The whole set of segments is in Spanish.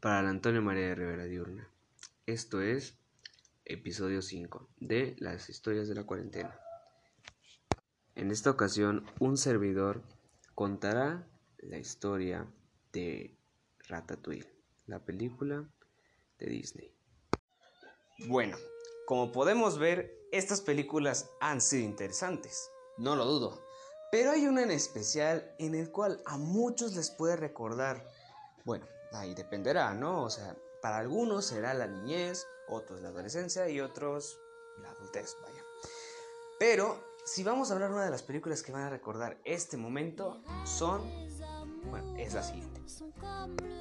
para Antonio María de Rivera Diurna. Esto es episodio 5 de las historias de la cuarentena. En esta ocasión, un servidor contará la historia de Ratatouille, la película de Disney. Bueno, como podemos ver, estas películas han sido interesantes, no lo dudo, pero hay una en especial en el cual a muchos les puede recordar, bueno, ahí dependerá, ¿no? O sea, para algunos será la niñez, otros la adolescencia y otros la adultez, vaya. Pero si vamos a hablar una de las películas que van a recordar este momento, son, bueno, es la siguiente.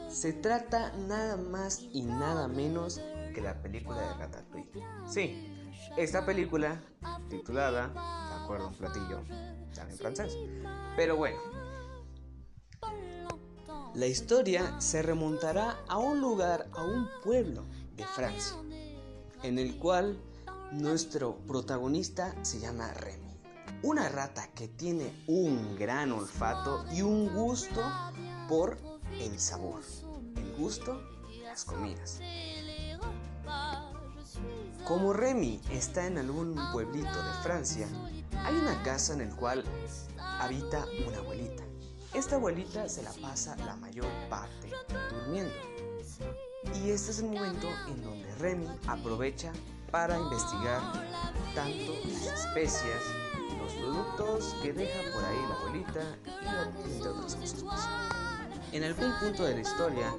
Se trata nada más y nada menos que la película de Ratatouille. Sí, esta película, titulada, de acuerdo un platillo, en francés. Pero bueno, la historia se remontará a un lugar, a un pueblo de Francia, en el cual nuestro protagonista se llama Remy, una rata que tiene un gran olfato y un gusto por el sabor, el gusto de las comidas. Como Remy está en algún pueblito de Francia, hay una casa en el cual habita una abuelita. Esta abuelita se la pasa la mayor parte durmiendo. Y este es el momento en donde Remy aprovecha para investigar tanto las especias, los productos que deja por ahí la abuelita y otras cosas. En algún punto de la historia,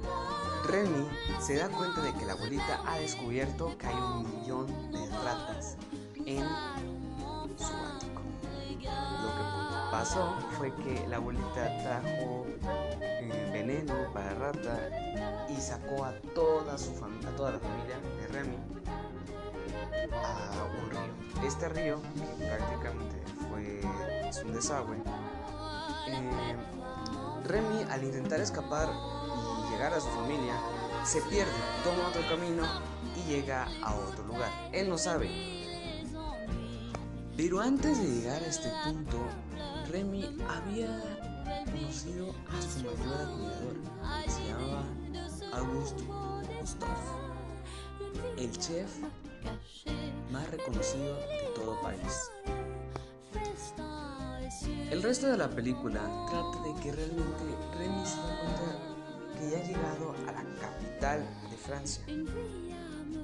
Remy se da cuenta de que la abuelita ha descubierto que hay un millón de ratas en pasó fue que la abuelita trajo eh, veneno para rata y sacó a toda su familia, a toda la familia de Remy a un río. Este río, que prácticamente fue un desagüe, eh, Remy al intentar escapar y llegar a su familia, se pierde, toma otro camino y llega a otro lugar. Él no sabe. Pero antes de llegar a este punto, Remy había conocido a su mayor admirador. Se llamaba Auguste Gustave, el chef más reconocido de todo París. El resto de la película trata de que realmente Remy se da cuenta que ya ha llegado a la capital de Francia,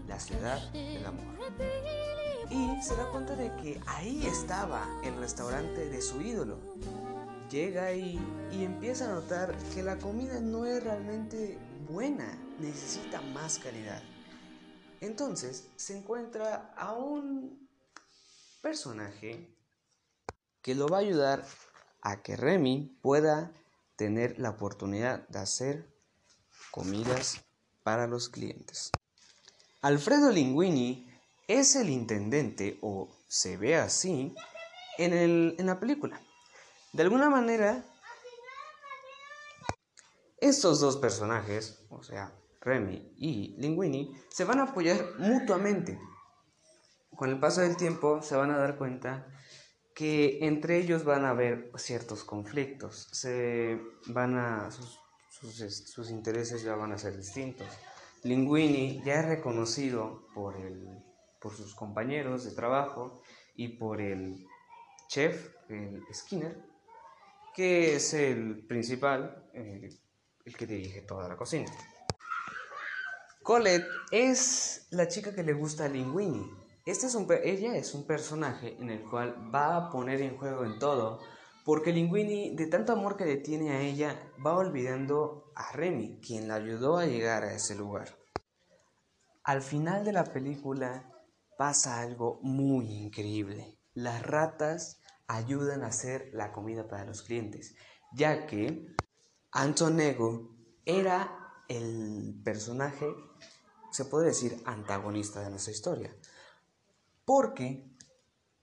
la ciudad del amor. Y se da cuenta de que ahí estaba el restaurante de su ídolo. Llega ahí y empieza a notar que la comida no es realmente buena, necesita más calidad. Entonces se encuentra a un personaje que lo va a ayudar a que Remy pueda tener la oportunidad de hacer comidas para los clientes. Alfredo Linguini es el intendente, o se ve así, en, en la película. De alguna manera, estos dos personajes, o sea, Remy y Linguini, se van a apoyar mutuamente. Con el paso del tiempo se van a dar cuenta que entre ellos van a haber ciertos conflictos, se van a, sus, intereses ya van a ser distintos. Linguini ya es reconocido por, el, por sus compañeros de trabajo y por el chef, el Skinner, que es el principal, eh, el que dirige toda la cocina. Colette es la chica que le gusta a Linguini este es un, ella es un personaje en el cual va a poner en juego en todo, porque Linguini, de tanto amor que le tiene a ella, va olvidando a Remy, quien la ayudó a llegar a ese lugar. Al final de la película pasa algo muy increíble. Las ratas ayudan a hacer la comida para los clientes, ya que Antonego era el personaje, se puede decir, antagonista de nuestra historia. Porque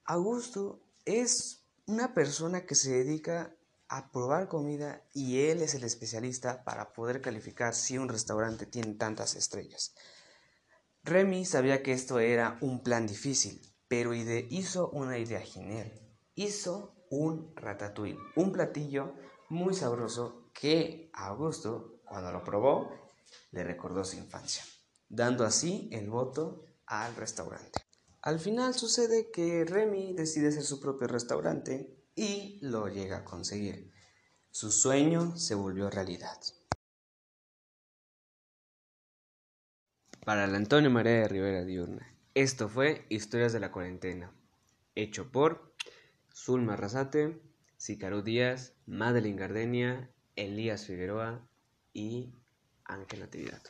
Augusto es una persona que se dedica a probar comida y él es el especialista para poder calificar si un restaurante tiene tantas estrellas. Remy sabía que esto era un plan difícil, pero hizo una idea genial. Hizo un ratatouille, un platillo muy sabroso que Augusto, cuando lo probó, le recordó su infancia, dando así el voto al restaurante. Al final sucede que Remy decide hacer su propio restaurante y lo llega a conseguir. Su sueño se volvió realidad. Para el Antonio María de Rivera Diurna, esto fue Historias de la Cuarentena, hecho por Zulma Razate, Sicarú Díaz, Madeline Gardenia, Elías Figueroa y Ángel Natividad.